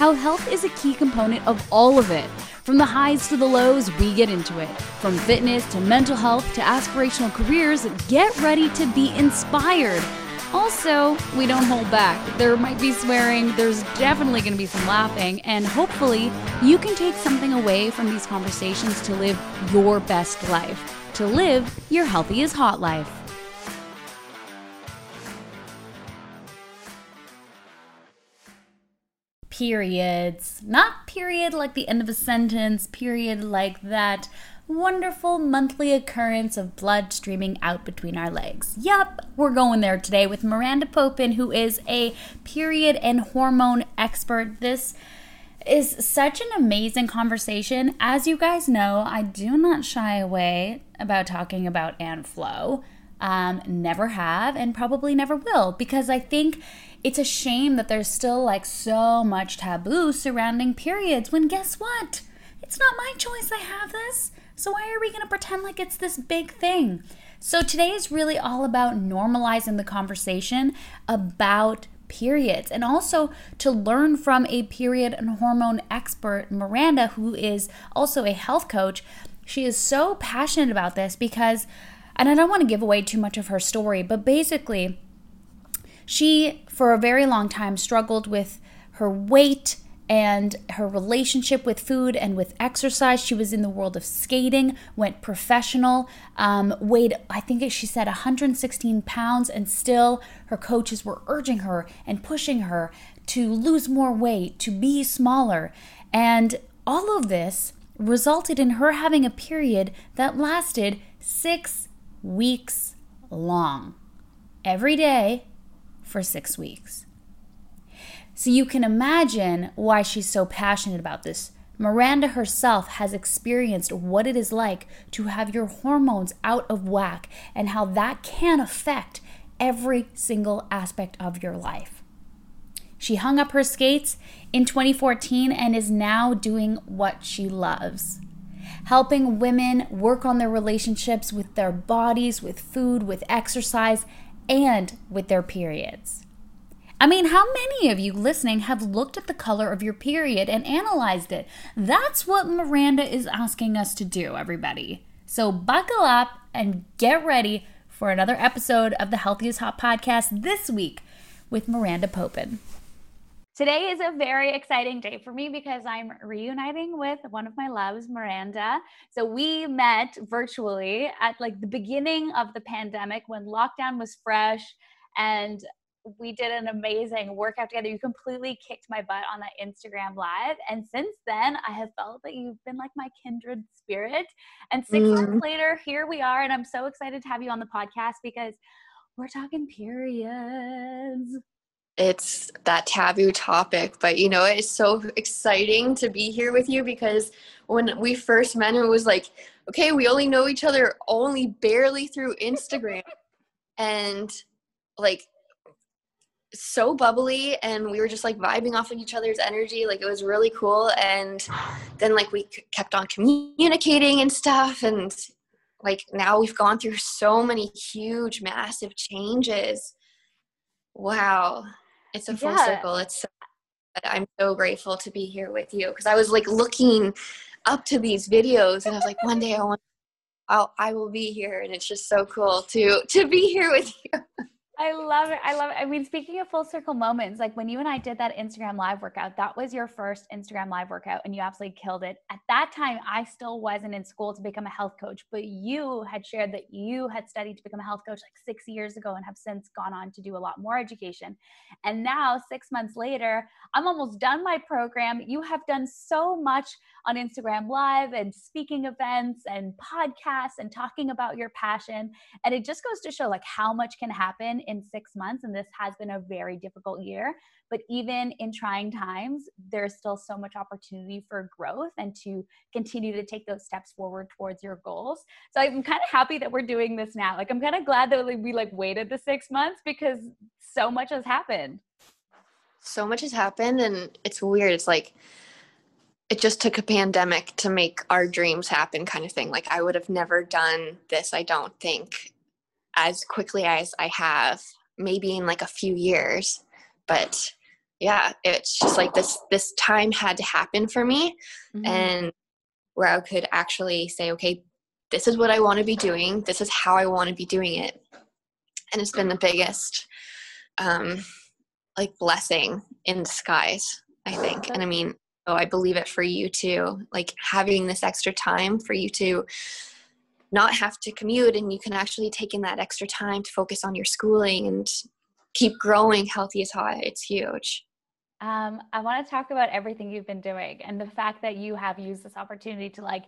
How health is a key component of all of it. From the highs to the lows, we get into it. From fitness to mental health to aspirational careers, get ready to be inspired. Also, we don't hold back. There might be swearing, there's definitely going to be some laughing, and hopefully, you can take something away from these conversations to live your best life, to live your healthy is hot life. Periods. Not period like the end of a sentence, period like that wonderful monthly occurrence of blood streaming out between our legs. Yup, we're going there today with Miranda Popen, who is a period and hormone expert. This is such an amazing conversation. As you guys know, I do not shy away about talking about aunt flow. Um, never have and probably never will because I think it's a shame that there's still like so much taboo surrounding periods when guess what? It's not my choice I have this. So why are we going to pretend like it's this big thing? So today is really all about normalizing the conversation about periods and also to learn from a period and hormone expert, Miranda, who is also a health coach. She is so passionate about this because, and I don't want to give away too much of her story, but basically, she, for a very long time, struggled with her weight and her relationship with food and with exercise. She was in the world of skating, went professional, um, weighed, I think she said 116 pounds, and still her coaches were urging her and pushing her to lose more weight, to be smaller. And all of this resulted in her having a period that lasted six weeks long. Every day, for six weeks. So you can imagine why she's so passionate about this. Miranda herself has experienced what it is like to have your hormones out of whack and how that can affect every single aspect of your life. She hung up her skates in 2014 and is now doing what she loves helping women work on their relationships with their bodies, with food, with exercise, and with their periods. I mean, how many of you listening have looked at the color of your period and analyzed it? That's what Miranda is asking us to do, everybody. So buckle up and get ready for another episode of the Healthy is Hot podcast this week with Miranda Popen. Today is a very exciting day for me because I'm reuniting with one of my loves, Miranda. So we met virtually at like the beginning of the pandemic when lockdown was fresh and we did an amazing workout together. You completely kicked my butt on that Instagram live. And since then, I have felt that you've been like my kindred spirit. And six mm. months later, here we are. And I'm so excited to have you on the podcast because we're talking periods it's that taboo topic but you know it's so exciting to be here with you because when we first met it was like okay we only know each other only barely through instagram. And like so bubbly and we were just like vibing off of each other's energy. Like it was really cool. And then like we kept on communicating and stuff. And like now we've gone through so many huge massive changes. Wow it's a full yeah. circle. It's so, I'm so grateful to be here with you because I was like looking up to these videos and I was like, one day I want, I'll, I will be here, and it's just so cool to to be here with you. I love it. I love it. I mean, speaking of full circle moments, like when you and I did that Instagram live workout, that was your first Instagram live workout and you absolutely killed it. At that time, I still wasn't in school to become a health coach, but you had shared that you had studied to become a health coach like six years ago and have since gone on to do a lot more education. And now, six months later, I'm almost done my program. You have done so much on Instagram live and speaking events and podcasts and talking about your passion. And it just goes to show like how much can happen in six months, and this has been a very difficult year. But even in trying times, there's still so much opportunity for growth and to continue to take those steps forward towards your goals. So I'm kind of happy that we're doing this now. Like I'm kind of glad that we like waited the six months because so much has happened. So much has happened, and it's weird. It's like it just took a pandemic to make our dreams happen, kind of thing. Like I would have never done this. I don't think as quickly as I have, maybe in like a few years. But yeah, it's just like this this time had to happen for me mm-hmm. and where I could actually say, okay, this is what I want to be doing. This is how I want to be doing it. And it's been the biggest um like blessing in disguise, I think. And I mean, I believe it for you too. Like having this extra time for you to not have to commute and you can actually take in that extra time to focus on your schooling and keep growing healthy is high it's huge um, i want to talk about everything you've been doing and the fact that you have used this opportunity to like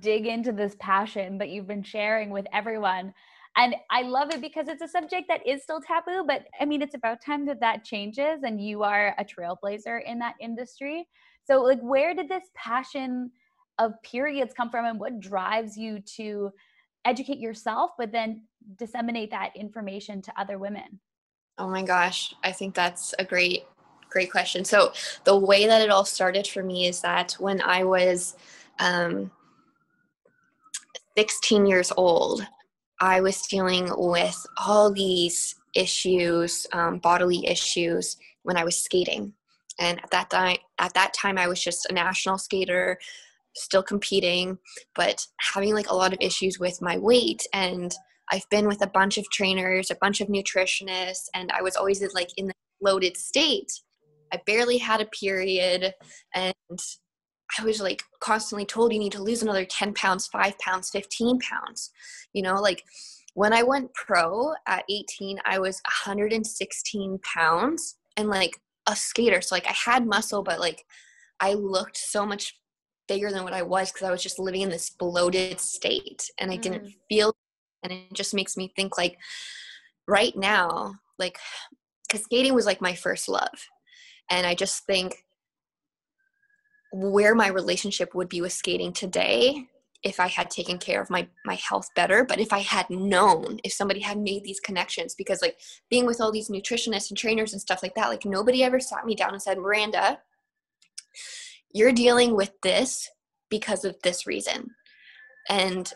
dig into this passion that you've been sharing with everyone and i love it because it's a subject that is still taboo but i mean it's about time that that changes and you are a trailblazer in that industry so like where did this passion of periods come from and what drives you to educate yourself but then disseminate that information to other women? Oh my gosh i think that's a great great question. So the way that it all started for me is that when i was um, 16 years old i was dealing with all these issues um, bodily issues when i was skating and at that time at that time i was just a national skater still competing, but having like a lot of issues with my weight. And I've been with a bunch of trainers, a bunch of nutritionists, and I was always like in the loaded state. I barely had a period, and I was like constantly told you need to lose another 10 pounds, 5 pounds, 15 pounds. You know, like when I went pro at 18, I was 116 pounds and like a skater. So like I had muscle, but like I looked so much bigger than what I was because I was just living in this bloated state and I mm. didn't feel and it just makes me think like right now like cuz skating was like my first love and I just think where my relationship would be with skating today if I had taken care of my my health better, but if I had known, if somebody had made these connections, because like being with all these nutritionists and trainers and stuff like that, like nobody ever sat me down and said, Miranda, you're dealing with this because of this reason. And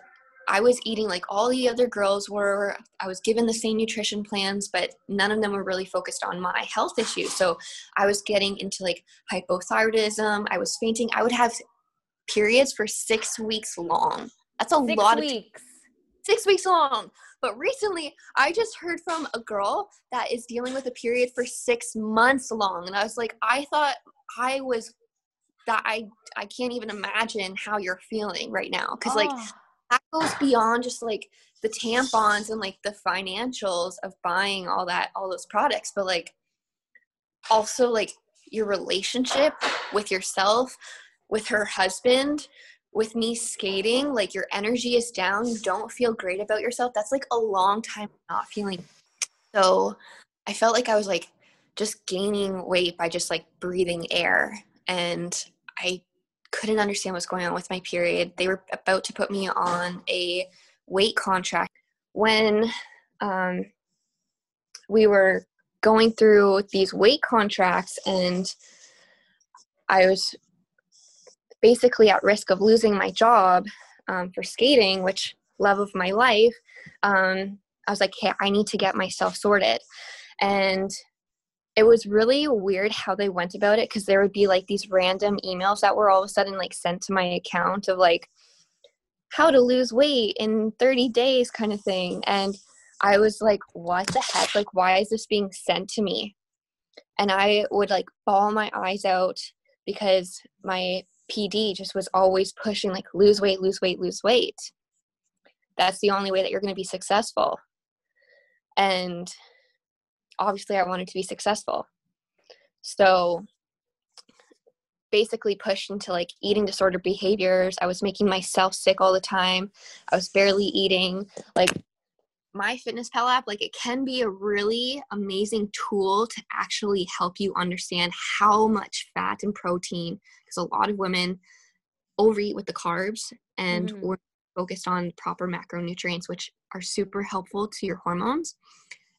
I was eating like all the other girls were. I was given the same nutrition plans, but none of them were really focused on my health issues. So I was getting into like hypothyroidism. I was fainting. I would have periods for six weeks long. That's a six lot weeks. of six weeks long. But recently, I just heard from a girl that is dealing with a period for six months long, and I was like, I thought I was that I I can't even imagine how you're feeling right now because oh. like that goes beyond just like the tampons and like the financials of buying all that all those products but like also like your relationship with yourself with her husband with me skating like your energy is down you don't feel great about yourself that's like a long time not feeling so i felt like i was like just gaining weight by just like breathing air and I couldn't understand what's going on with my period. They were about to put me on a weight contract when um, we were going through these weight contracts, and I was basically at risk of losing my job um, for skating, which love of my life. Um, I was like, hey, I need to get myself sorted. And it was really weird how they went about it because there would be like these random emails that were all of a sudden like sent to my account of like how to lose weight in 30 days kind of thing and i was like what the heck like why is this being sent to me and i would like bawl my eyes out because my pd just was always pushing like lose weight lose weight lose weight that's the only way that you're going to be successful and obviously I wanted to be successful. So basically pushed into like eating disorder behaviors. I was making myself sick all the time. I was barely eating. Like MyFitnessPal app, like it can be a really amazing tool to actually help you understand how much fat and protein, because a lot of women overeat with the carbs and Mhm. we're focused on proper macronutrients, which are super helpful to your hormones.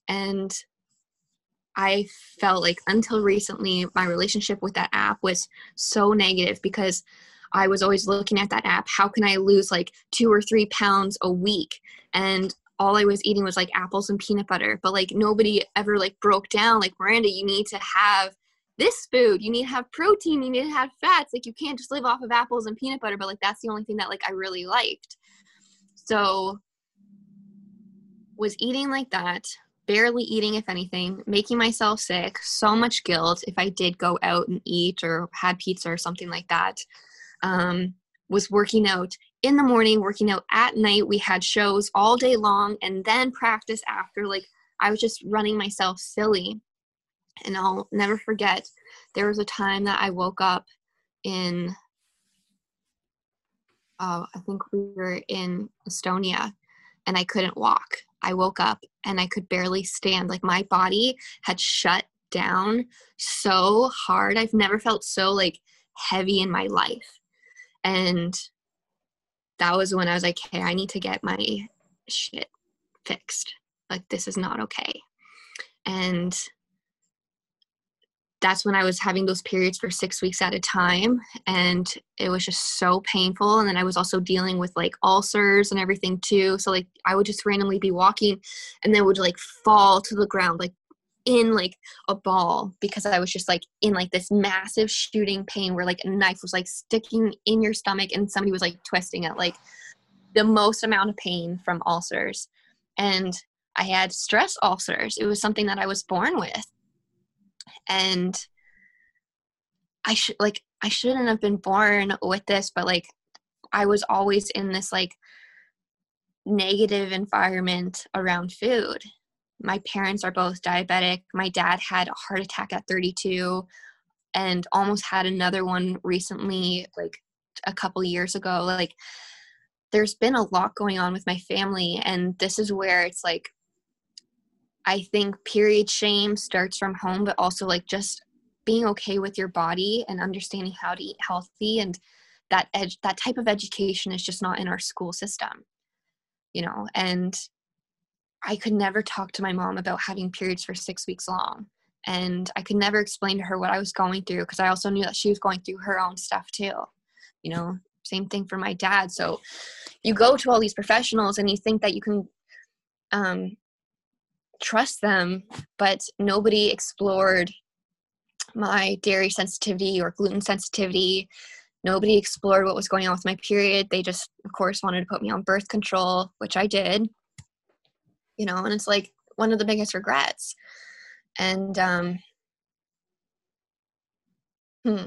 And I felt like until recently, my relationship with that app was so negative because I was always looking at that app. How can I lose like two or three pounds a week? And all I was eating was like apples and peanut butter. But like nobody ever like broke down like Miranda, you need to have this food. You need to have protein. You need to have fats. Like you can't just live off of apples and peanut butter. But like that's the only thing that like I really liked. So was eating like that barely eating if anything making myself sick so much guilt if i did go out and eat or had pizza or something like that um, was working out in the morning working out at night we had shows all day long and then practice after like i was just running myself silly and i'll never forget there was a time that i woke up in uh, i think we were in estonia and i couldn't walk I woke up and I could barely stand. Like my body had shut down so hard. I've never felt so like heavy in my life. And that was when I was like, hey, I need to get my shit fixed. Like this is not okay. And that's when I was having those periods for six weeks at a time. And it was just so painful. And then I was also dealing with like ulcers and everything too. So, like, I would just randomly be walking and then would like fall to the ground, like in like a ball because I was just like in like this massive shooting pain where like a knife was like sticking in your stomach and somebody was like twisting it, like the most amount of pain from ulcers. And I had stress ulcers. It was something that I was born with and i should like i shouldn't have been born with this but like i was always in this like negative environment around food my parents are both diabetic. My dad had a heart attack at 32 and almost had another one recently like a couple years ago. Like there's been a lot going on with my family and this is where it's like I think period shame starts from home, but also like just being okay with your body and understanding how to eat healthy and that edge that type of education is just not in our school system you know? And i could never talk to my mom about having periods for six weeks long and i could never explain to her what i was going through because i also knew that she was going through her own stuff too you know same thing for my dad so you go to all these professionals and you think that you can um, trust them, but nobody explored my dairy sensitivity or gluten sensitivity. Nobody explored what was going on with my period. They just, of course, wanted to put me on birth control, which I did. You know, and it's like one of the biggest regrets. And um, hmm,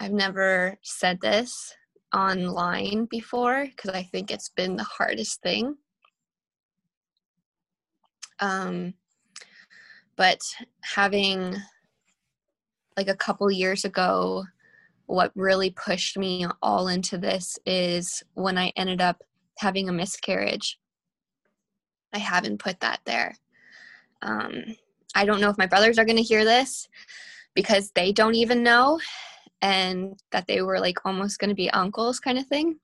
I've never said this online before because I think it's been the hardest thing um, but having like a couple years ago, what really pushed me all into this is when I ended up having a miscarriage. I haven't put that there. Um, I don't know if my brothers are going to hear this because they don't even know and that they were like almost going to be uncles kind of thing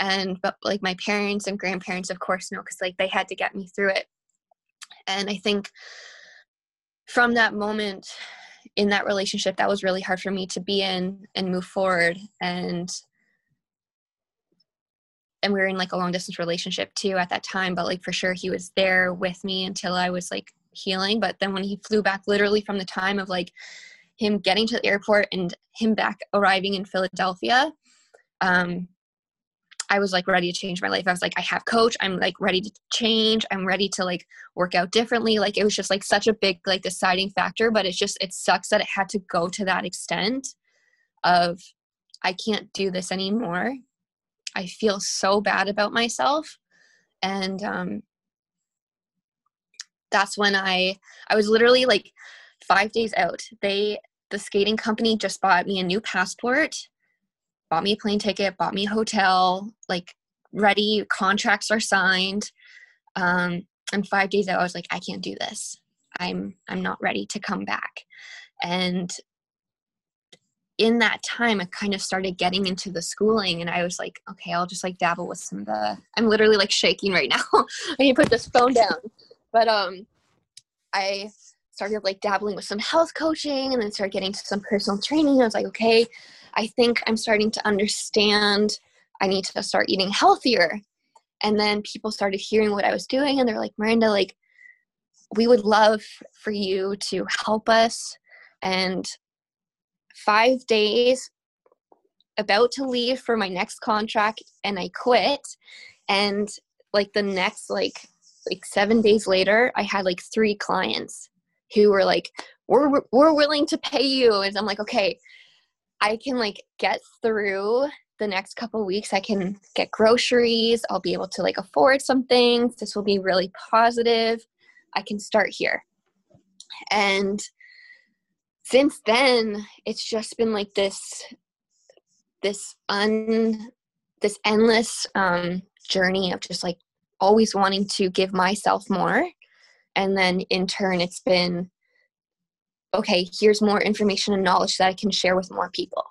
and but like my parents and grandparents of course know because like they had to get me through it and I think from that moment in that relationship, that was really hard for me to be in and move forward. And and we were in like a long distance relationship too at that time, but like for sure he was there with me until I was like healing. But then when he flew back literally from the time of like him getting to the airport and him back arriving in Philadelphia, um, I was like ready to change my life. I was like, I have coach. I'm like ready to change. I'm ready to like work out differently. Like it was just like such a big like deciding factor, but it's just it sucks that it had to go to that extent of I can't do this anymore. I feel so bad about myself. And um that's when I I was literally like 5 days out. They the skating company just bought me a new passport bought me a plane ticket, bought me a hotel, like ready contracts are signed um, and five days out i was like i can't do this i'm i'm not ready to come back and in that time i kind of started getting into the schooling and i was like okay i'll just like dabble with some of the i'm literally like shaking right now. I need to put this phone down. But um i started like dabbling with some health coaching and then started getting to some personal training. I was like okay i think i'm starting to understand i need to start eating healthier. And then people started hearing what i was doing and they're like miranda like we would love for you to help us and five days about to leave for my next contract and I quit. And like the next like like 7 days later I had like 3 clients who were like we're we're willing to pay you. And I'm like okay I can like get through the next couple weeks. I can get groceries. I'll be able to like afford some things. This will be really positive. I can start here. And since then it's just been like this this un this endless um journey of just like always wanting to give myself more. And then in turn it's been okay here's more information and knowledge that i can share with more people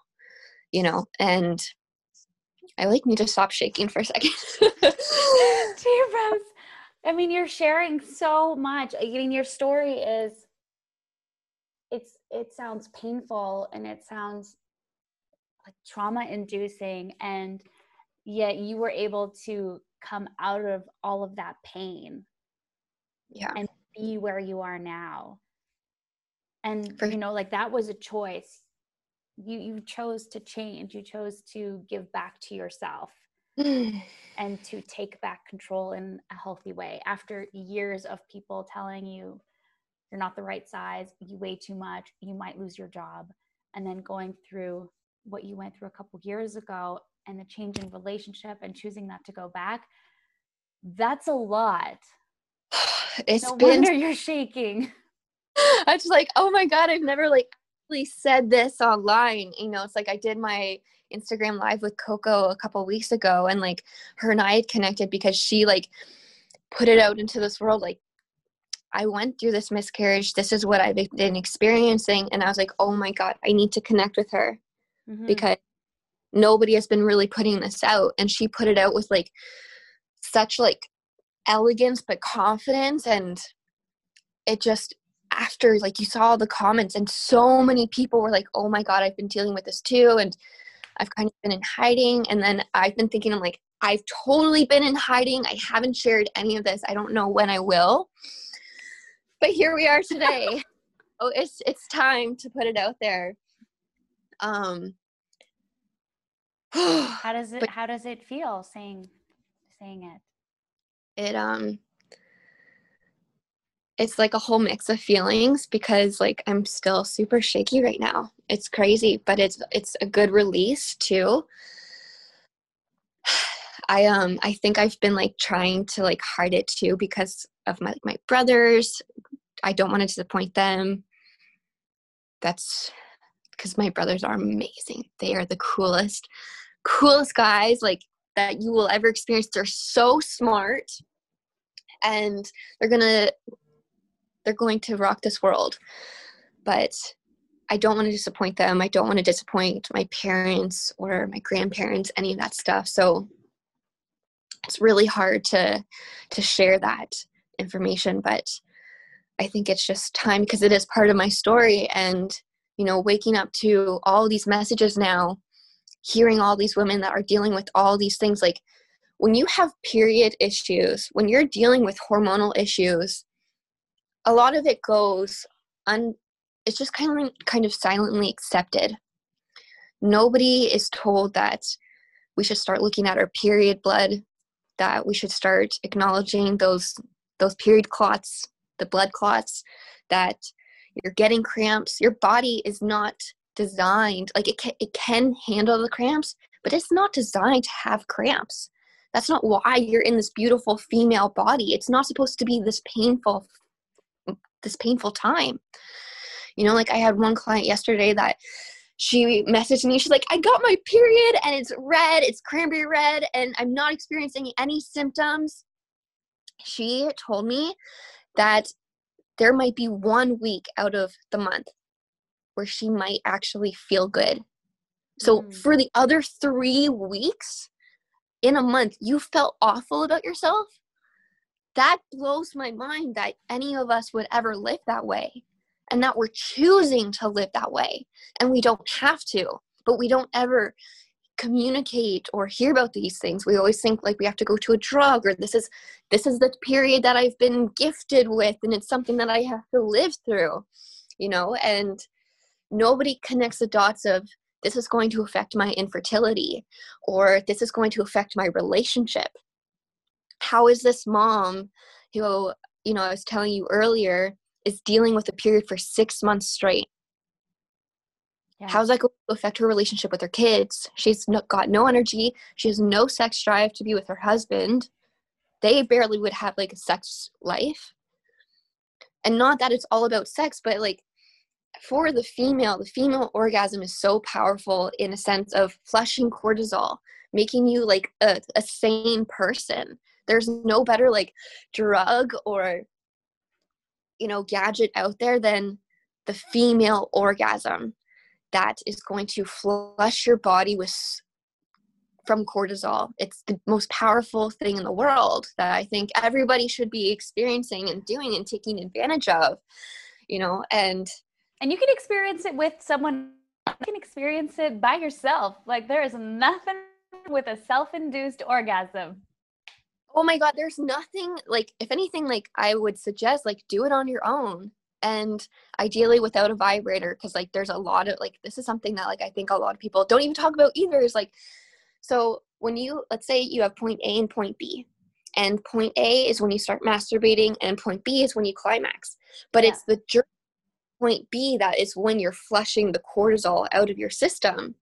you know? And i like need to stop shaking for a second. I mean you're sharing so much. I mean your story is it sounds painful and it sounds like trauma inducing and yet you were able to come out of all of that pain yeah. and be where you are now. And For- you know like that was a choice. You you chose to change. You chose to give back to yourself and to take back control in a healthy way after years of people telling you you're not the right size, you weigh too much, you might lose your job. And then going through what you went through a couple years ago and the change in relationship and choosing not to go back, that's a lot. It's no been, wonder you're shaking. I was like, oh my God, I've never like actually said this online. You know, it's like I did my Instagram live with Coco a couple weeks ago and like her and I had connected because she like put it out into this world like I went through this miscarriage. This is what I've been experiencing. And I was like, oh my God, I need to connect with her mm-hmm. because nobody has been really putting this out. And she put it out with like such like elegance but confidence. And it just, after like you saw the comments and so many people were like, oh my God, I've been dealing with this too. And I've kind of been in hiding. And then I've been thinking, I'm like, I've totally been in hiding. I haven't shared any of this. I don't know when I will but here we are today. oh, it's it's time to put it out there. Um how does it but, how does it feel saying saying it? It um it's like a whole mix of feelings because like I'm still super shaky right now. It's crazy, but it's it's a good release too. I um I think I've been like trying to like hide it too because of my my brothers I don't want to disappoint them. That's because my brothers are amazing. They are the coolest, coolest guys like that you will ever experience. They're so smart and they're gonna they're going to rock this world. But I don't want to disappoint them. I don't want to disappoint my parents or my grandparents, any of that stuff. So it's really hard to to share that information, but I think it's just time because it is part of my story. And, you know, waking up to all these messages now, hearing all these women that are dealing with all these things like when you have period issues, when you're dealing with hormonal issues, a lot of it goes un it's just kind of kind of silently accepted. Nobody is told that we should start looking at our period blood, that we should start acknowledging those those period clots the blood clots, that you're getting cramps. Your body is not designed, like it can, it can handle the cramps, but it's not designed to have cramps. That's not why you're in this beautiful female body. It's not supposed to be this painful, this painful time. You know, like I had one client yesterday that she messaged me she's like i got my period and it's red it's cranberry red and i'm not experiencing any symptoms she told me that there might be one week out of the month where she might actually feel good so mm. for the other three weeks in a month you felt awful about yourself that blows my mind that any of us would ever live that way and that we're choosing to live that way and we don't have to but we don't ever communicate or hear about these things we always think like we have to go to a drug or this is this is the period that i've been gifted with and it's something that i have to live through you know? And nobody connects the dots of this is going to affect my infertility or this is going to affect my relationship. How is this mom who you know i was telling you earlier is dealing with a period for six months straight yeah. how's that going to affect her relationship with her kids? She's got no energy. She has no sex drive to be with her husband. They barely would have like a sex life. And not that it's all about sex but like for the female the female orgasm is so powerful in a sense of flushing cortisol making you like a, a sane person. There's no better like drug or you know gadget out there than the female orgasm that is going to flush your body with from cortisol. It's the most powerful thing in the world that i think everybody should be experiencing and doing and taking advantage of you know and and you can experience it with someone you can experience it by yourself. Like there is nothing with a self-induced orgasm. Oh my god there's nothing like if anything like i would suggest like do it on your own and ideally without a vibrator because like there's a lot of like this is something that like i think a lot of people don't even talk about either is like so when you let's say you have point a and point b and point a is when you start masturbating and point b is when you climax but yeah. it's the journey point b that is when you're flushing the cortisol out of your system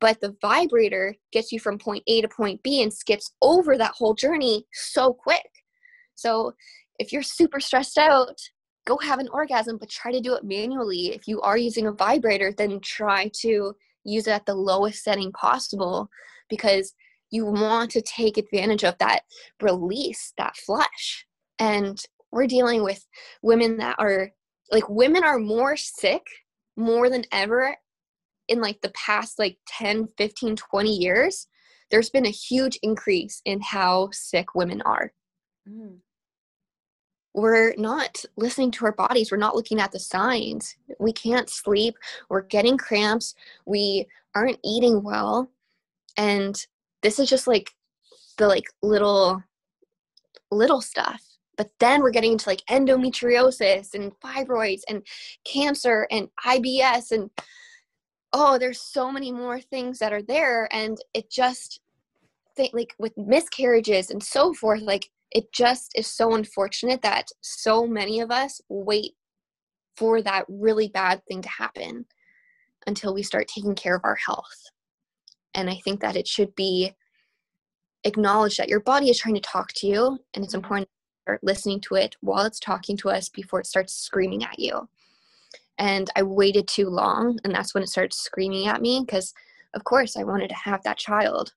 but the vibrator gets you from point A to point B and skips over that whole journey so quick. So if you're super stressed out, go have an orgasm, but try to do it manually. If you are using a vibrator, then try to use it at the lowest setting possible because you want to take advantage of that release, that flush. And we're dealing with women that are like women are more sick more than ever in like the past like 10 15 20 years there's been a huge increase in how sick women are mm. We're not listening to our bodies we're not looking at the signs. We can't sleep we're getting cramps we aren't eating well. And this is just like the like little little stuff. But then we're getting into like endometriosis and fibroids and cancer and IBS and oh there's so many more things that are there. And it just like with miscarriages and so forth like it just is so unfortunate that so many of us wait for that really bad thing to happen until we start taking care of our health. And i think that it should be acknowledged that your body is trying to talk to you and it's important to start listening to it while it's talking to us before it starts screaming at you. And I waited too long, and that's when it started screaming at me because, of course, I wanted to have that child,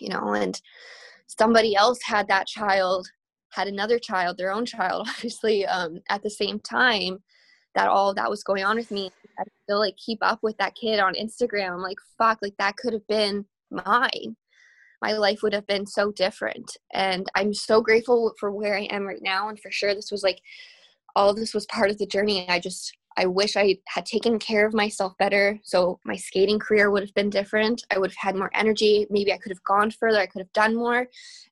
you know, and somebody else had that child, had another child, their own child, obviously, um, at the same time that all that was going on with me. I still like keep up with that kid on Instagram. I'm like, fuck, like that could have been mine. My life would have been so different. And I'm so grateful for where I am right now. And for sure, this was like, all this was part of the journey. I just I wish I had taken care of myself better. So my skating career would have been different. I would have had more energy. Maybe I could have gone further. I could have done more.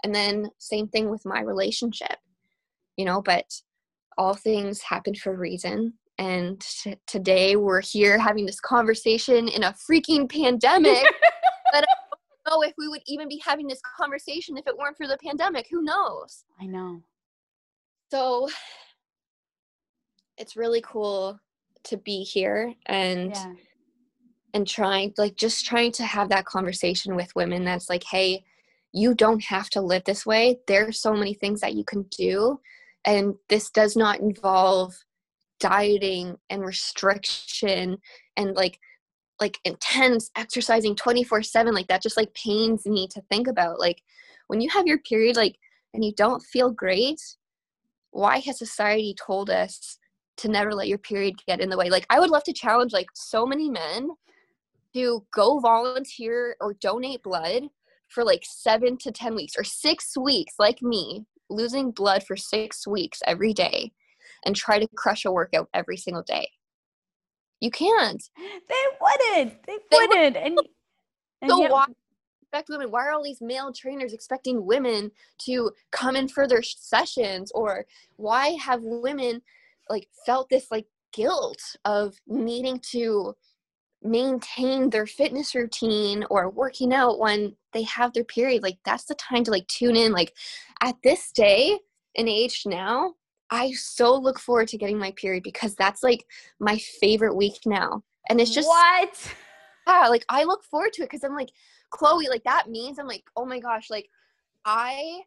And then same thing with my relationship, you know, but all things happen for a reason. And t- today we're here having this conversation in a freaking pandemic. but I don't know if we would even be having this conversation if it weren't for the pandemic. Who knows? I know. So it's really cool to be here and yeah. and trying like just trying to have that conversation with women that's like hey you don't have to live this way there's so many things that you can do and this does not involve dieting and restriction and like like intense exercising 24 7 like that just like pains me to think about like when you have your period like and you don't feel great why has society told us to never let your period get in the way. Like i would love to challenge like so many men to go volunteer or donate blood for like seven to ten weeks or six weeks like me losing blood for six weeks every day and try to crush a workout every single day. You can't. They wouldn't. They, they wouldn't. and, and so yet- why expect women? Why are all these male trainers expecting women to come in for their sessions? Or why have women like felt this like guilt of needing to maintain their fitness routine or working out when they have their period like that's the time to like tune in like at this day and age now i so look forward to getting my period because that's like my favorite week now. And it's just what? Yeah like i look forward to it because i'm like chloe like that means i'm like oh my gosh like i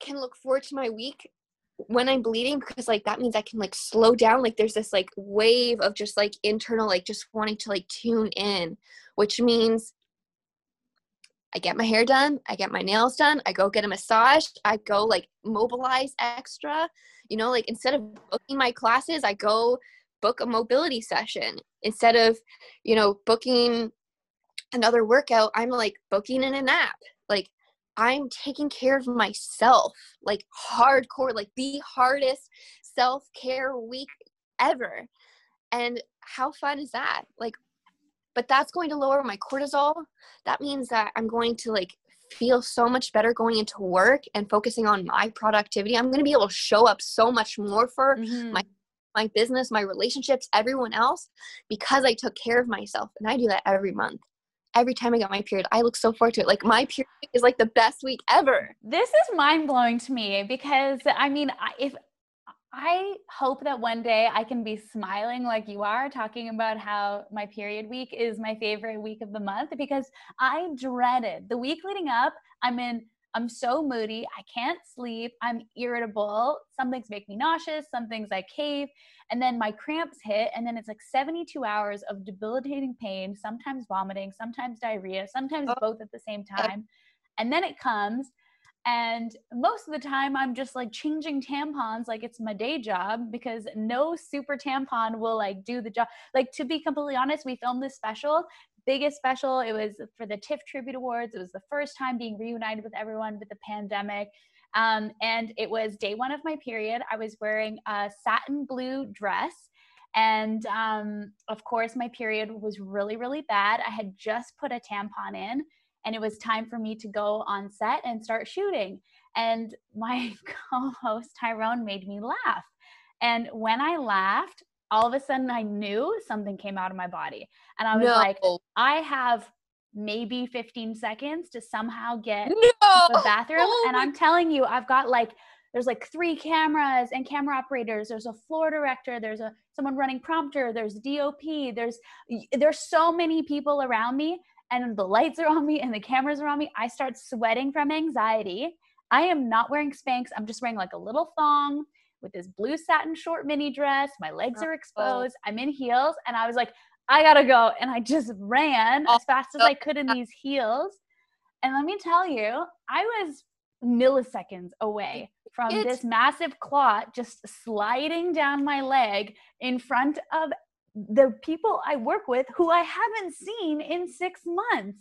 can look forward to my week when I'm bleeding because like that means I can like slow down. Like there's this like wave of just like internal, like just wanting to like tune in, which means I get my hair done, I get my nails done, I go get a massage, I go like mobilize extra. You know, like instead of booking my classes, I go book a mobility session. Instead of, you know, booking another workout, I'm like booking in a nap. Like I'm taking care of myself, like hardcore, like the hardest self care week ever. And how fun is that? Like, but that's going to lower my cortisol. That means that I'm going to like feel so much better going into work and focusing on my productivity. I'm going to be able to show up so much more for mm-hmm. my my business, my relationships, everyone else because I took care of myself. And I do that every month every time I get my period, I look so forward to it. Like my period is like the best week ever. This is mind blowing to me because I mean, if I hope that one day I can be smiling like you are, talking about how my period week is my favorite week of the month because I dreaded the week leading up. I'm in I'm so moody. I can't sleep. I'm irritable. Some things make me nauseous. Some things I cave. And then my cramps hit. And then it's like 72 hours of debilitating pain, sometimes vomiting, sometimes diarrhea, sometimes oh. both at the same time. And then it comes. And most of the time, I'm just like changing tampons like it's my day job because no super tampon will like do the job. Like, to be completely honest, we filmed this special biggest special. It was for the TIFF Tribute Awards. It was the first time being reunited with everyone with the pandemic. Um, and it was day one of my period. I was wearing a satin blue dress. And um, of course, my period was really, really bad. I had just put a tampon in, and it was time for me to go on set and start shooting. And my co host, Tyrone, made me laugh. And when I laughed, all of a sudden I knew something came out of my body. And I was no. like, I have maybe 15 seconds to somehow get no. to the bathroom. Oh and I'm telling you, I've got like there's like three cameras and camera operators there's a floor director there's a someone running prompter there's dop there's there's so many people around me and the lights are on me and the cameras are on me i start sweating from anxiety i am not wearing spanx i'm just wearing like a little thong with this blue satin short mini dress. My legs oh. are exposed. I'm in heels. And I was like, I gotta go. And I just ran as fast as I could in these heels. And let me tell you, I was milliseconds away from it's- this massive clot just sliding down my leg in front of the people I work with who I haven't seen in six months.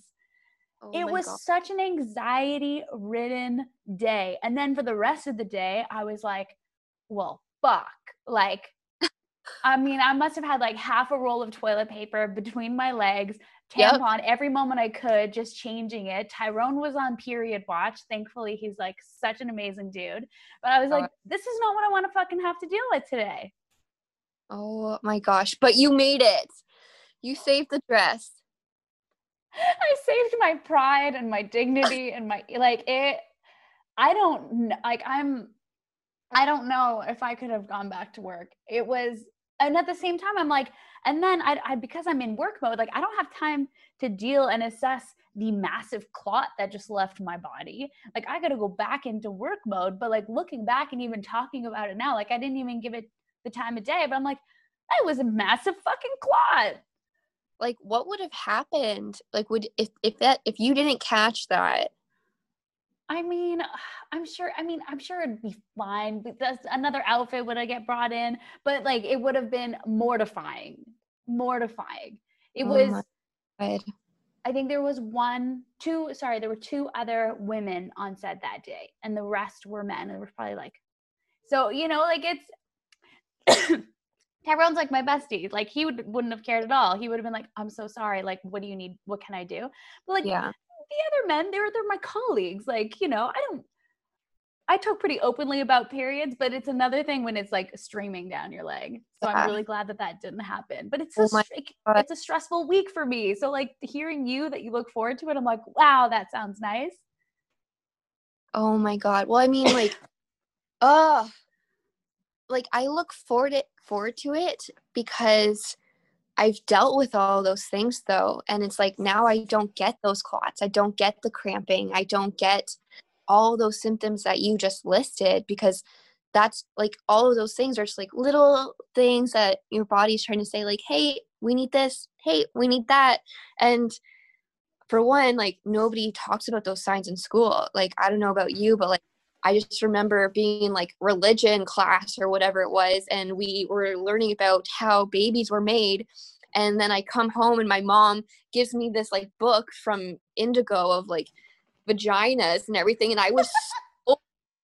Oh it was God. such an anxiety ridden day. And then for the rest of the day, I was like, well, fuck. Like, I mean, I must have had like half a roll of toilet paper between my legs, tampon yep. every moment I could, just changing it. Tyrone was on period watch. Thankfully, he's like such an amazing dude. But I was oh, like, this is not what I want to fucking have to deal with today. Oh my gosh. But you made it. You saved the dress. I saved my pride and my dignity and my like it I don't like I'm I don't know if I could have gone back to work. It was, and at the same time, I'm like, and then I, I because I'm in work mode, like I don't have time to deal and assess the massive clot that just left my body. Like I got to go back into work mode. But like looking back and even talking about it now, like I didn't even give it the time of day. But I'm like, that was a massive fucking clot. like what would have happened like would if if that if you didn't catch that I mean, uh, I'm sure. I mean, I'm sure it'd be fine. That's another outfit would I get brought in, but like it would have been mortifying, mortifying. It Oh was. I think there was one, two. Sorry, there were two other women on set that day, and the rest were men. And was probably like, so you know, like it's. Tyrone's like my bestie. Like he would wouldn't have cared at all. He would have been like, "I'm so sorry. Like, what do you need? What can I do?" But like yeah the other men, they're they're my colleagues. Like, you know, I don't I talk pretty openly about periods, but it's another thing when it's like streaming down your leg. So Yeah. I'm really glad that that didn't happen. But it's a Oh it- it's a stressful week for me. So like hearing you that you look forward to it, I'm like, wow, that sounds nice. oh my god well i mean like uh like i look forward it forward to it because i've dealt with all those things though and it's like now i don't get those clots i don't get the cramping i don't get all those symptoms that you just listed because that's like all of those things are just like little things that your body's trying to say like hey we need this hey we need that and for one like nobody talks about those signs in school like i don't know about you but like i just remember being in like religion class or whatever it was and we were learning about how babies were made and then i come home and my mom gives me this like book from indigo of like vaginas and everything and i was so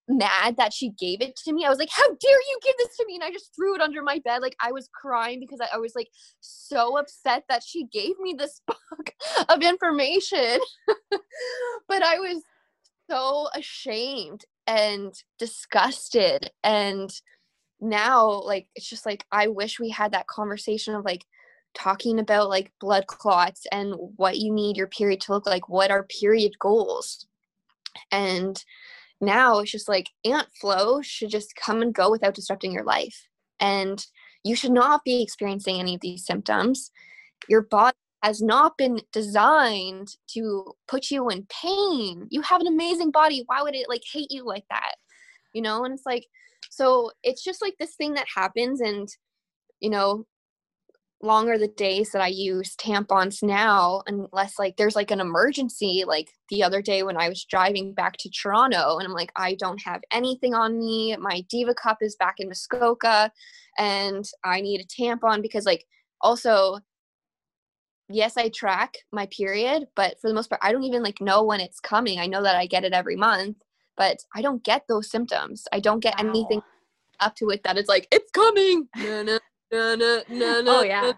mad that she gave it to me. I was like how dare you give this to me? And i just threw it under my bed like i was crying because i, I was like so upset that she gave me this book of information. But i was so ashamed and disgusted. And now like it's just like i wish we had that conversation of like talking about like blood clots and what you need your period to look like what are period goals. And now it's just like aunt flow should just come and go without disrupting your life. And you should not be experiencing any of these symptoms. Your body has not been designed to put you in pain you have an amazing body why would it like hate you like that you know and it's like so it's just like this thing that happens and you know longer the days that I use tampons now, unless like there's like an emergency, like the other day when I was driving back to Toronto, and I'm like, I don't have anything on me. My Diva cup is back in Muskoka, and I need a tampon because like also. Yes, I track my period, but for the most part, I don't even like know when it's coming. I know that I get it every month, but I don't get those symptoms. I don't get anything up to it that it's like it's coming. Na, na, na, na, na, Oh yeah.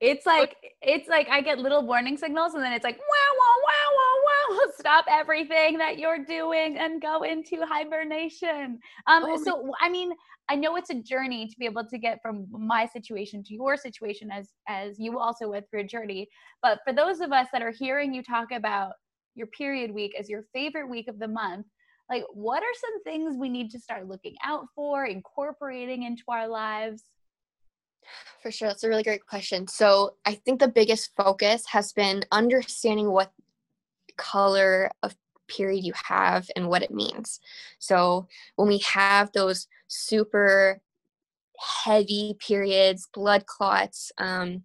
It's like it's like I get little warning signals and then it's like wow wow wow wow wow stop everything that you're doing and go into hibernation. Um Oh so I mean I know it's a journey to be able to get from my situation to your situation as as you also went through a journey. But for those of us that are hearing you talk about your period week as your favorite week of the month, like what are some things we need to start looking out for, incorporating into our lives? For sure. That's a really great question. So I think the biggest focus has been understanding what color of period you have and what it means. So when we have those super heavy periods, blood clots, um,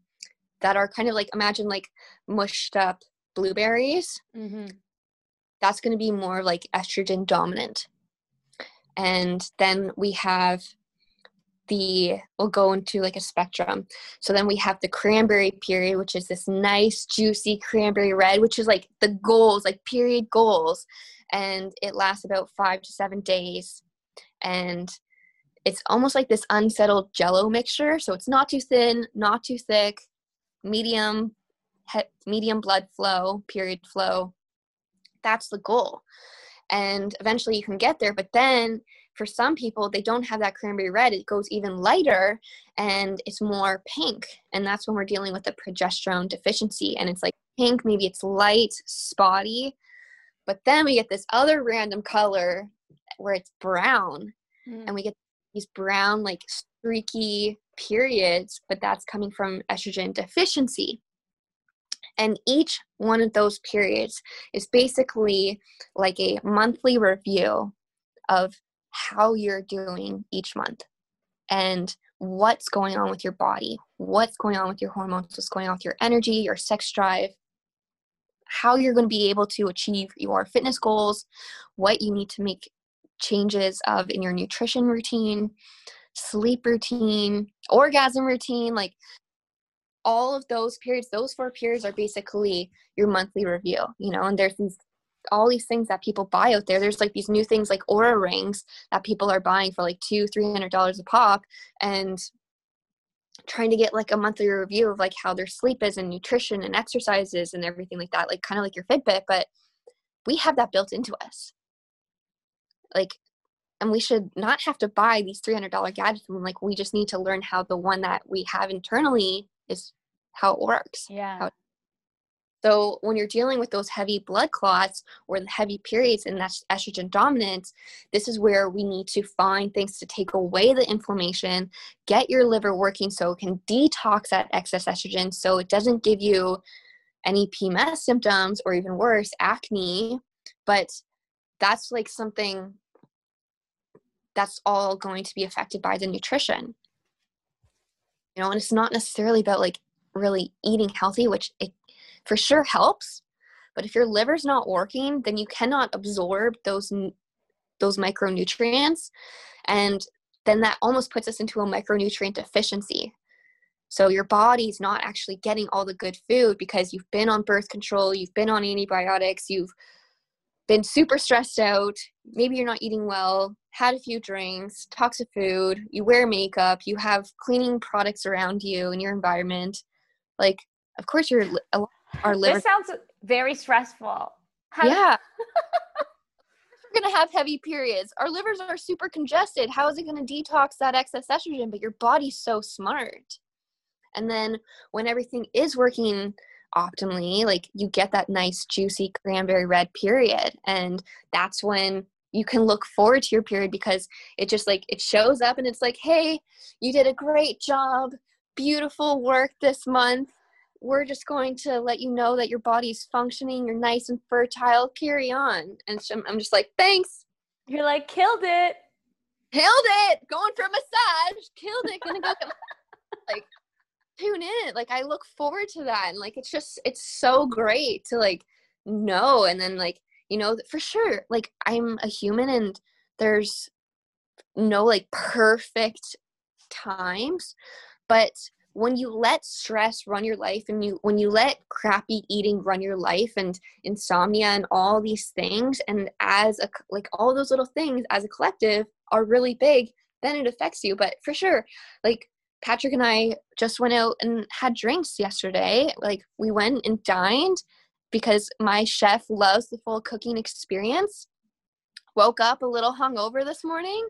that are kind of like imagine like mushed up blueberries, Mm-hmm. that's going to be more like estrogen dominant. And then we have the, we'll go into like a spectrum. So then we have the cranberry period, which is this nice, juicy cranberry red, which is like the goals, like period goals. And it lasts about five to seven days. And it's almost like this unsettled jello mixture. So it's not too thin, not too thick, medium, he- medium blood flow, period flow. That's the goal and eventually you can get there but then for some people they don't have that cranberry red. It goes even lighter and it's more pink. And that's when we're dealing with a progesterone deficiency. And it's like pink maybe it's light spotty. But then we get this other random color where it's brown. And we get these brown like streaky periods but that's coming from estrogen deficiency. And each one of those periods is basically like a monthly review of how you're doing each month and what's going on with your body, what's going on with your hormones, what's going on with your energy, your sex drive, how you're going to be able to achieve your fitness goals, what you need to make changes of in your nutrition routine, sleep routine, orgasm routine, like all of those periods, those four periods are basically your monthly review, you know, and there's these all these things that people buy out there. There's like these new things like Oura rings that people are buying for like two, three hundred dollars a pop, and trying to get like a monthly review of like how their sleep is and nutrition and exercises and everything like that, like kind of like your Fitbit, but we have that built into us. Like, and we should not have to buy these $300 gadgets. and Like, we just need to learn how the one that we have internally is how it works. Yeah. How so when you're dealing with those heavy blood clots or the heavy periods and that's estrogen dominance, this is where we need to find things to take away the inflammation, get your liver working so it can detox that excess estrogen so it doesn't give you any PMS symptoms or even worse, acne. But that's like something that's all going to be affected by the nutrition. You know, and it's not necessarily about like really eating healthy, which it for sure helps but if your liver's not working then you cannot absorb those those micronutrients and then that almost puts us into a micronutrient deficiency. So your body's not actually getting all the good food because you've been on birth control you've been on antibiotics you've been super stressed out maybe you're not eating well had a few drinks toxic food you wear makeup you have cleaning products around you in your environment. Like of course you're our liver. This sounds very stressful. How yeah. we're going to have heavy periods. Our livers are super congested. How is it going to detox that excess estrogen? But your body's so smart. And then when everything is working optimally, like you get that nice, juicy cranberry red period. And that's when you can look forward to your period because it just like it shows up and it's like, hey, you did a great job. Beautiful work this month we're just going to let you know that your body's functioning, you're nice and fertile, carry on. And so I'm just like, thanks. You're like, killed it. Killed it. Going for a massage. Killed it. Gonna go like tune in. Like I look forward to that. And like it's just it's so great to like know and then like, you know, for sure, like I'm a human and there's no like perfect times, but when you let stress run your life and you when you let crappy eating run your life and insomnia and all these things and as a like all those little things as a collective are really big then it affects you. But for sure like patrick and i just went out and had drinks yesterday. Like we went and dined because my chef loves the full cooking experience. Woke up a little hungover this morning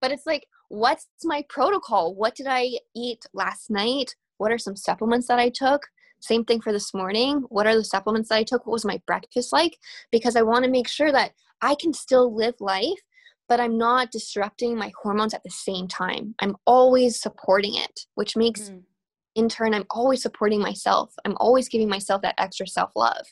but it's like what's my protocol? What did I eat last night? What are some supplements that I took? Same thing for this morning. What are the supplements that I took? What was my breakfast like? Because I want to make sure that I can still live life, but I'm not disrupting my hormones at the same time. I'm always supporting it, which makes, mm. in turn, I'm always supporting myself. I'm always giving myself that extra self love,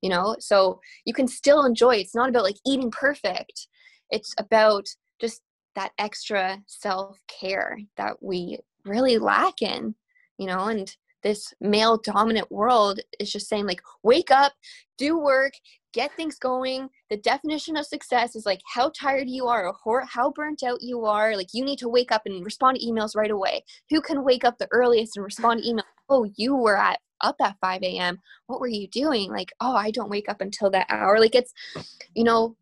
you know? So you can still enjoy. It's not about like eating perfect, it's about just that extra self care that we really lack in, you know, and this male dominant world is just saying, like, wake up, do work, get things going. The definition of success is like how tired you are or how burnt out you are. Like, you need to wake up and respond to emails right away. Who can wake up the earliest and respond to emails? Oh, you were at up at 5 a.m. What were you doing? Like, oh, I don't wake up until that hour. Like, it's, you know,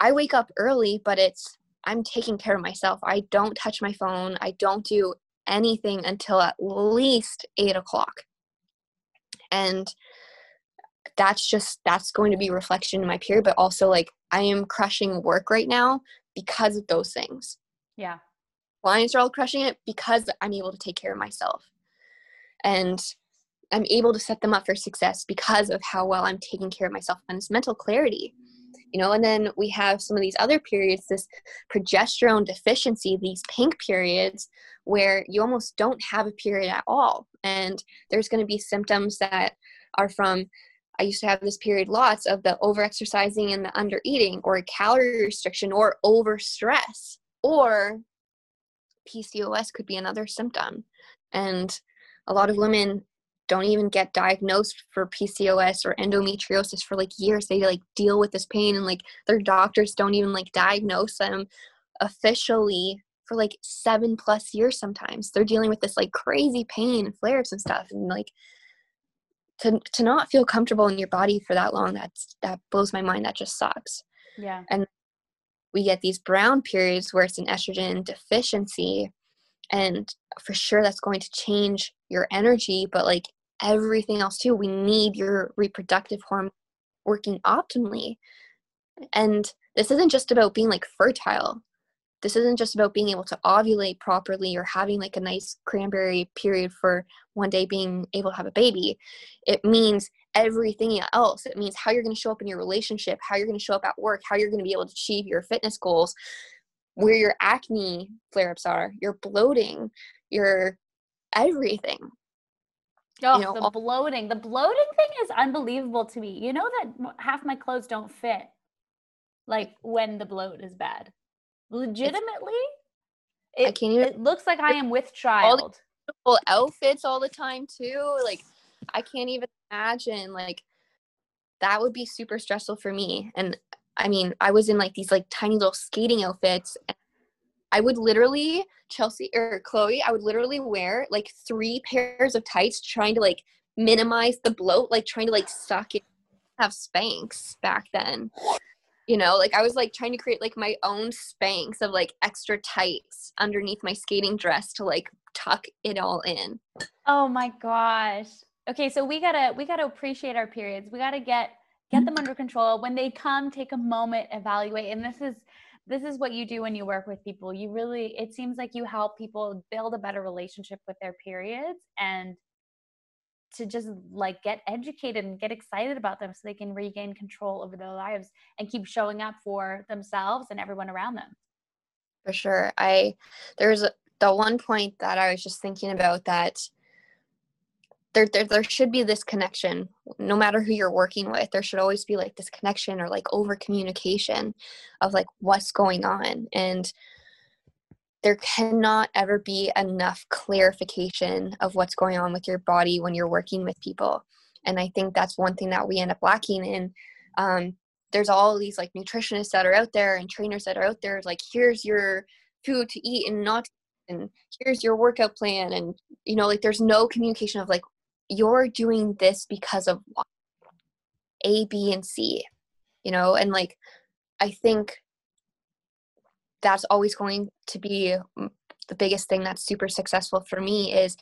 I wake up early, but it's I'm taking care of myself. I don't touch my phone. I don't do anything until at least eight o'clock. And that's just that's going to be reflection in my period, but also like I am crushing work right now because of those things. Yeah. Clients are all crushing it because I'm able to take care of myself. And I'm able to set them up for success because of how well I'm taking care of myself and it's mental clarity you know and then we have some of these other periods this progesterone deficiency these pink periods where you almost don't have a period at all and there's going to be symptoms that are from I used to have this period lots of the over exercising and the under eating or calorie restriction or over stress or PCOS could be another symptom. And a lot of women don't even get diagnosed for PCOS or endometriosis for like years. They like deal with this pain and like their doctors don't even like diagnose them officially for like seven plus years sometimes. They're dealing with this like crazy pain and flares and stuff. And like to to not feel comfortable in your body for that long, that's that blows my mind. That just sucks. Yeah. And we get these brown periods where it's an estrogen deficiency and for sure that's going to change your energy but like everything else too. We need your reproductive hormone working optimally. And this isn't just about being like fertile. This isn't just about being able to ovulate properly or having like a nice cranberry period for one day being able to have a baby. It means everything else. It means how you're going to show up in your relationship how you're going to show up at work how you're going to be able to achieve your fitness goals where your acne flare ups are, your bloating, your everything. Oh, you know, the bloating. The bloating thing is unbelievable to me. You know that half my clothes don't fit like when the bloat is bad. Legitimately? It, I can't even, it looks like I am with child. All outfits all the time too. Like I can't even imagine like that would be super stressful for me. And I mean, I was in like these like tiny little skating outfits. I would literally Chelsea or Chloe, I would literally wear like three pairs of tights trying to like minimize the bloat, like trying to like suck it have Spanx back then. You know, like I was like trying to create like my own Spanx of like extra tights underneath my skating dress to like tuck it all in. Oh my gosh. Okay, so we gotta we gotta appreciate our periods. We gotta get get them under control when they come take a moment evaluate and this is this is what you do when you work with people. You really it seems like you help people build a better relationship with their periods and to just like get educated and get excited about them so they can regain control over their lives and keep showing up for themselves and everyone around them. For sure. I there's the one point that i was just thinking about that there, there there should be this connection. No matter who you're working with there should always be like this connection or like over communication of like what's going on. And there cannot ever be enough clarification of what's going on with your body when you're working with people. And i think that's one thing that we end up lacking in. Um, there's all these like nutritionists that are out there and trainers that are out there like here's your food to eat and not and here's your workout plan and you know like there's no communication of like you're doing this because of? A, B, and C, you know, and like I think that's always going to be the biggest thing that's super successful for me is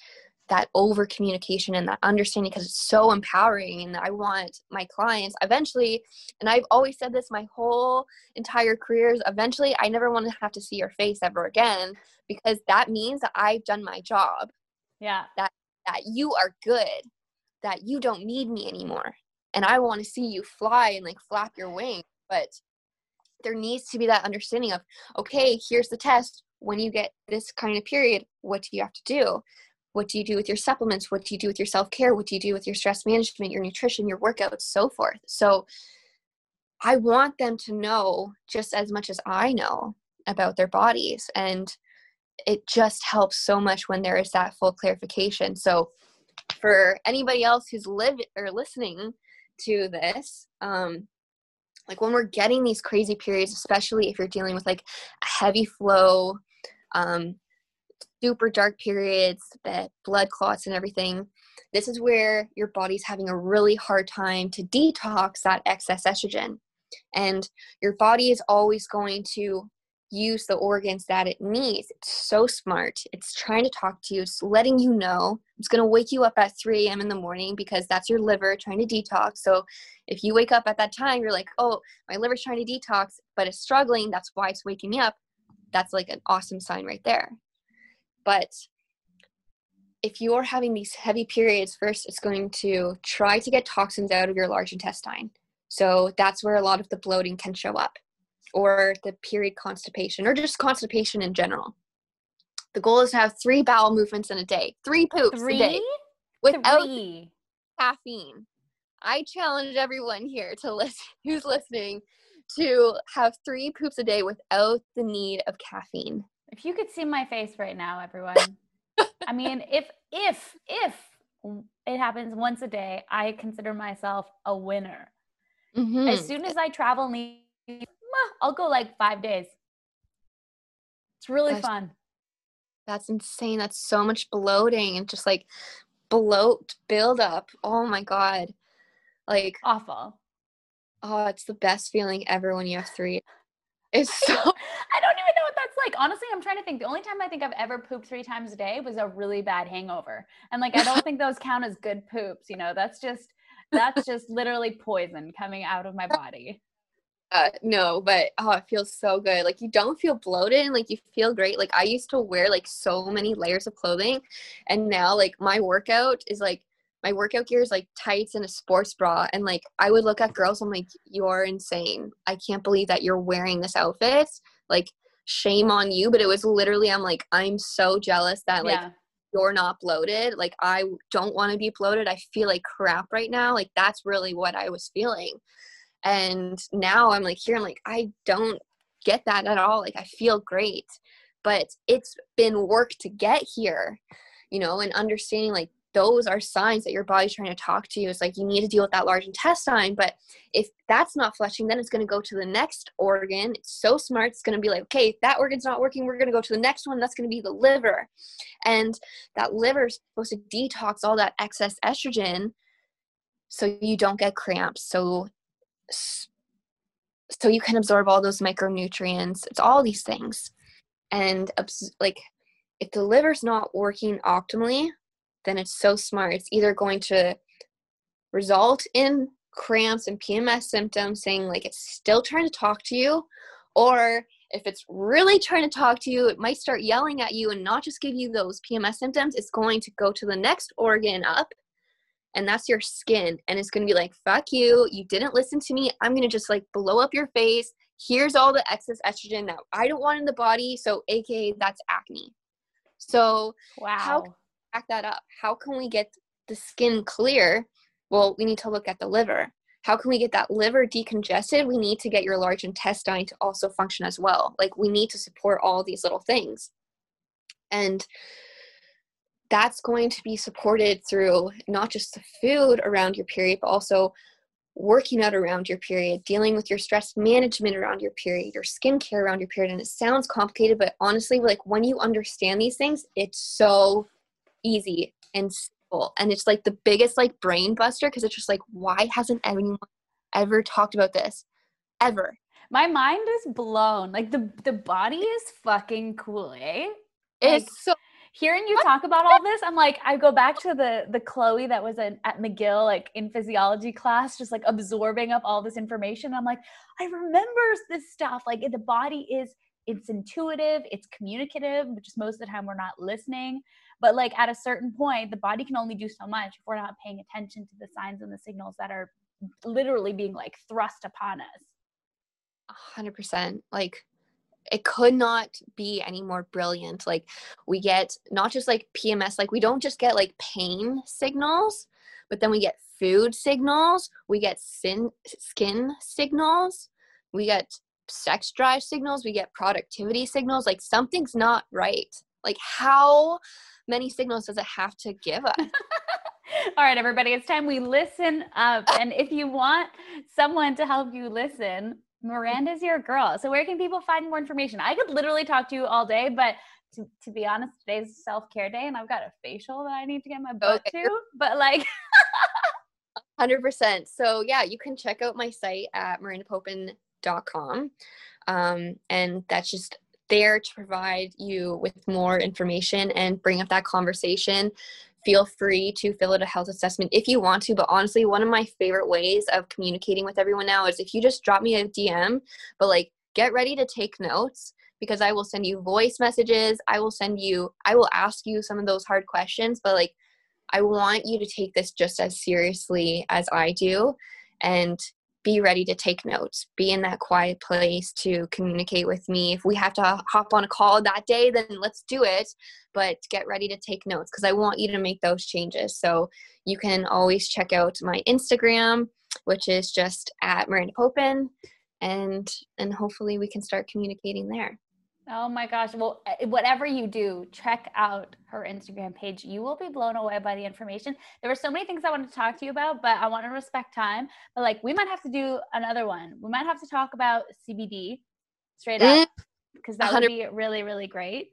that over communication and that understanding because it's so empowering and i want my clients eventually and i've always said this my whole entire careers eventually i never want to have to see your face ever again because that means that i've done my job yeah that that you are good, that you don't need me anymore. And I want to see you fly and like flap your wings. But there needs to be that understanding of, okay, here's the test. When you get this kind of period, what do you have to do? What do you do with your supplements? What do you do with your self care? What do you do with your stress management, your nutrition, your workouts, so forth? So I want them to know just as much as I know about their bodies. And it just helps so much when there is that full clarification. So for anybody else who's live or listening to this, um, like when we're getting these crazy periods, especially if you're dealing with like a heavy flow, um, super dark periods, that blood clots and everything, this is where your body's having a really hard time to detox that excess estrogen. And your body is always going to use the organs that it needs. It's so smart. It's trying to talk to you, it's letting you know. It's going to wake you up at 3 a.m. in the morning because that's your liver trying to detox. So if you wake up at that time, you're like, oh, my liver's trying to detox, but it's struggling. That's why it's waking me up. That's like an awesome sign right there. But if you're having these heavy periods, first it's going to try to get toxins out of your large intestine. So that's where a lot of the bloating can show up or the period constipation or just constipation in general. The goal is to have three bowel movements in a day, three poops three? a day without three. caffeine. I challenge everyone here to listen who's listening to have three poops a day without the need of caffeine. If you could see my face right now, everyone. I mean, if if if it happens once a day, I consider myself a winner. Mm-hmm. As soon as I travel, I'll go like five days. It's really fun. That's insane. That's so much bloating and just like bloat build up. Oh my god. Like awful. Oh, it's the best feeling ever when you have three. It's so I don't even know what that's like. Honestly, I'm trying to think. The only time I think I've ever pooped three times a day was a really bad hangover. And like I don't think those count as good poops, you know. That's just that's just literally poison coming out of my body. Uh, no, but oh, it feels so good. Like you don't feel bloated and like you feel great. Like I used to wear like so many layers of clothing, and now like my workout is like my workout gear is like tights and a sports bra. And like I would look at girls, I'm like, you're insane. I can't believe that you're wearing this outfit. Like shame on you. But it was literally, I'm like, I'm so jealous that like yeah. you're not bloated. Like I don't want to be bloated. I feel like crap right now. Like that's really what I was feeling. And now I'm like here, I'm like, I don't get that at all. Like I feel great. But it's been work to get here, you know, and understanding like those are signs that your body's trying to talk to you. It's like you need to deal with that large intestine. But if that's not flushing, then it's going to go to the next organ. It's so smart. It's going to be like, okay, that organ's not working. We're going to go to the next one. That's going to be the liver. And that liver is supposed to detox all that excess estrogen so you don't get cramps. So so you can absorb all those micronutrients. It's all these things. And like if the liver's not working optimally, then it's so smart. It's either going to result in cramps and PMS symptoms, saying like it's still trying to talk to you, or if it's really trying to talk to you, it might start yelling at you and not just give you those PMS symptoms. It's going to go to the next organ up, and that's your skin. And it's going to be like, fuck you. You didn't listen to me. I'm going to just like blow up your face. Here's all the excess estrogen that I don't want in the body. So, AKA, that's acne. So, wow. how back that up? How can we get the skin clear? Well, we need to look at the liver. How can we get that liver decongested? We need to get your large intestine to also function as well. Like we need to support all these little things. And that's going to be supported through not just the food around your period, but also working out around your period, dealing with your stress management around your period, your skincare around your period. And it sounds complicated, but honestly, like when you understand these things, it's so easy and simple. And it's like the biggest like brain buster because it's just like, why hasn't anyone ever talked about this? Ever. My mind is blown. Like the the body is fucking cool, eh? It's like, so hearing you talk about all this, I'm like, I go back to the the Chloe that was at, at McGill, like in physiology class, just like absorbing up all this information. I'm like, I remember this stuff. Like the body is it's intuitive, it's communicative, which is most of the time we're not listening. But like at a certain point, the body can only do so much if we're not paying attention to the signs and the signals that are literally being like thrust upon us. A hundred percent. Like it could not be any more brilliant. Like we get not just like PMS, like we don't just get like pain signals, but then we get food signals, we get sin, skin signals, we get sex drive signals, we get productivity signals. Like something's not right. Like how many signals does it have to give us? All right, everybody, it's time we listen up. And if you want someone to help you listen, Miranda's your girl. So, where can people find more information? I could literally talk to you all day, but to, to be honest, today's self care day and I've got a facial that I need to get my butt okay. to. But, like, 100%. So, yeah, you can check out my site at mirandapopen.com. Um, and that's just there to provide you with more information and bring up that conversation. Feel free to fill out a health assessment if you want to. But honestly, one of my favorite ways of communicating with everyone now is if you just drop me a DM, but like get ready to take notes because I will send you voice messages. I will send you, I will ask you some of those hard questions, but like I want you to take this just as seriously as I do. And be ready to take notes be in that quiet place to communicate with me. If we have to hop on a call that day then let's do it but get ready to take notes because i want you to make those changes. So you can always check out my instagram which is just at Miranda Popen and and hopefully we can start communicating there Oh my gosh. Well, eh, whatever you do, check out her Instagram page. You will be blown away by the information. There were so many things I wanted to talk to you about, but I want to respect time. But like, we might have to do another one. We might have to talk about CBD straight up because that would be really, really great.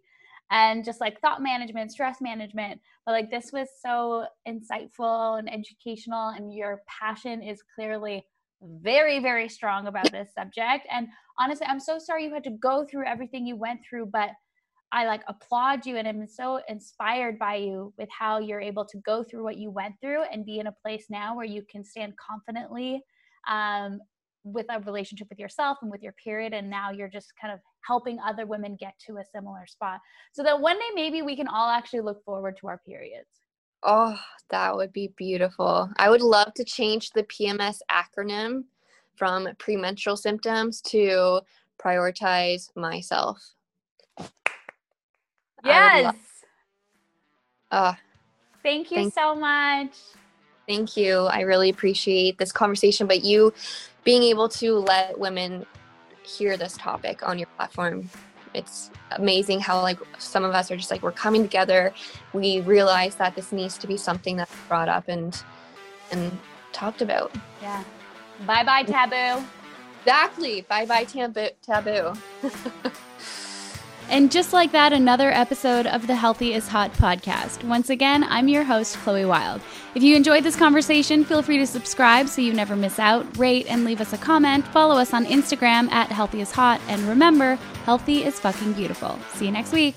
And just like thought management, stress management. But like, this was so insightful and educational, and your passion is clearly very, very strong about this subject. And honestly, I'm so sorry you had to go through everything you went through, but I like applaud you and I'm so inspired by you with how you're able to go through what you went through and be in a place now where you can stand confidently um, with a relationship with yourself and with your period. And now you're just kind of helping other women get to a similar spot so that one day maybe we can all actually look forward to our periods. Oh, that would be beautiful. I would love to change the PMS acronym from premenstrual symptoms to prioritize myself. Yes. Lo- uh, thank you thank- so much. Thank you. I really appreciate this conversation, but you being able to let women hear this topic on your platform it's amazing how like some of us are just like we're coming together we realize that this needs to be something that's brought up and and talked about yeah bye bye taboo exactly bye bye taboo taboo And just like that, another episode of the Healthy is Hot podcast. Once again, I'm your host, Chloe Wilde. If you enjoyed this conversation, feel free to subscribe so you never miss out, rate, and leave us a comment. Follow us on Instagram at Healthy is Hot. And remember, healthy is fucking beautiful. See you next week.